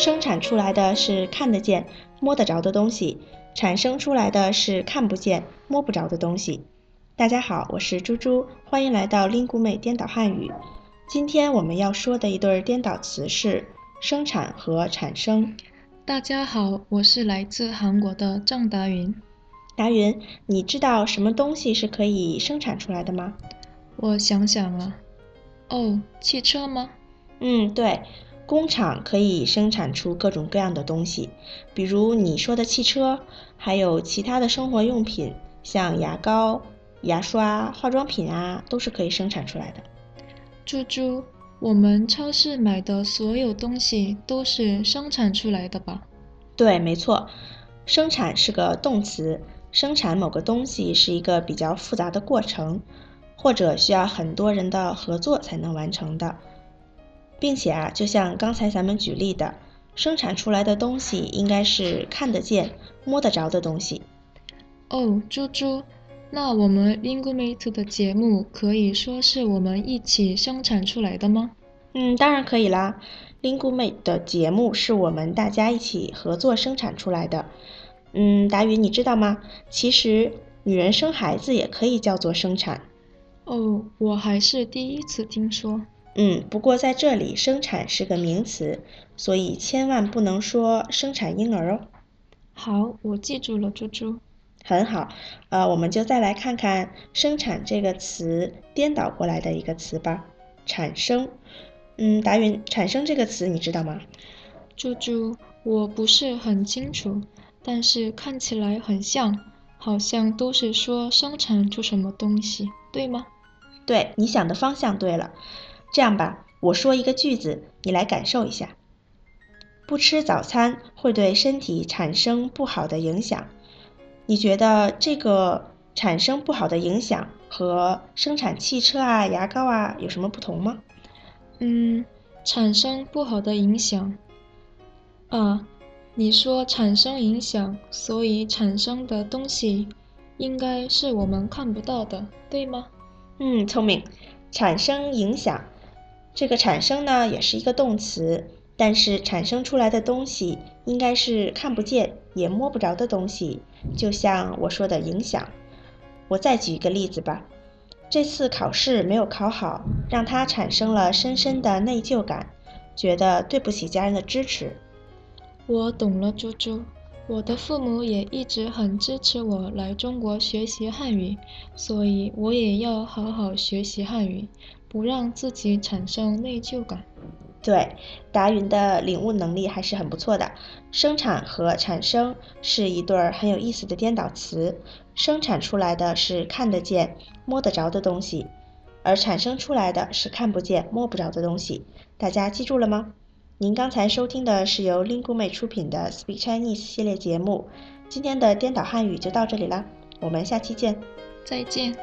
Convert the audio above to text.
生产出来的是看得见、摸得着的东西，产生出来的是看不见、摸不着的东西。大家好，我是猪猪，欢迎来到 lingu 妹颠倒汉语。今天我们要说的一对颠倒词是生产和产生。大家好，我是来自韩国的郑达云。达云，你知道什么东西是可以生产出来的吗？我想想啊，哦，汽车吗？嗯，对，工厂可以生产出各种各样的东西，比如你说的汽车，还有其他的生活用品，像牙膏、牙刷、化妆品啊，都是可以生产出来的。猪猪，我们超市买的所有东西都是生产出来的吧？对，没错，生产是个动词，生产某个东西是一个比较复杂的过程，或者需要很多人的合作才能完成的。并且啊，就像刚才咱们举例的，生产出来的东西应该是看得见、摸得着的东西。哦，猪猪，那我们 Lingumate 的节目可以说是我们一起生产出来的吗？嗯，当然可以啦。Lingumate 的节目是我们大家一起合作生产出来的。嗯，达宇，你知道吗？其实女人生孩子也可以叫做生产。哦，我还是第一次听说。嗯，不过在这里，生产是个名词，所以千万不能说生产婴儿哦。好，我记住了，猪猪。很好，呃，我们就再来看看“生产”这个词颠倒过来的一个词吧，“产生”。嗯，达云，“产生”这个词你知道吗？猪猪，我不是很清楚，但是看起来很像，好像都是说生产出什么东西，对吗？对，你想的方向对了。这样吧，我说一个句子，你来感受一下。不吃早餐会对身体产生不好的影响。你觉得这个产生不好的影响和生产汽车啊、牙膏啊有什么不同吗？嗯，产生不好的影响。啊，你说产生影响，所以产生的东西应该是我们看不到的，对吗？嗯，聪明。产生影响。这个产生呢，也是一个动词，但是产生出来的东西应该是看不见也摸不着的东西，就像我说的影响。我再举一个例子吧，这次考试没有考好，让他产生了深深的内疚感，觉得对不起家人的支持。我懂了，猪猪。我的父母也一直很支持我来中国学习汉语，所以我也要好好学习汉语。不让自己产生内疚感。对，达云的领悟能力还是很不错的。生产和产生是一对儿很有意思的颠倒词。生产出来的是看得见、摸得着的东西，而产生出来的是看不见、摸不着的东西。大家记住了吗？您刚才收听的是由 l i n g u m a 出品的 Speak Chinese 系列节目。今天的颠倒汉语就到这里啦，我们下期见。再见。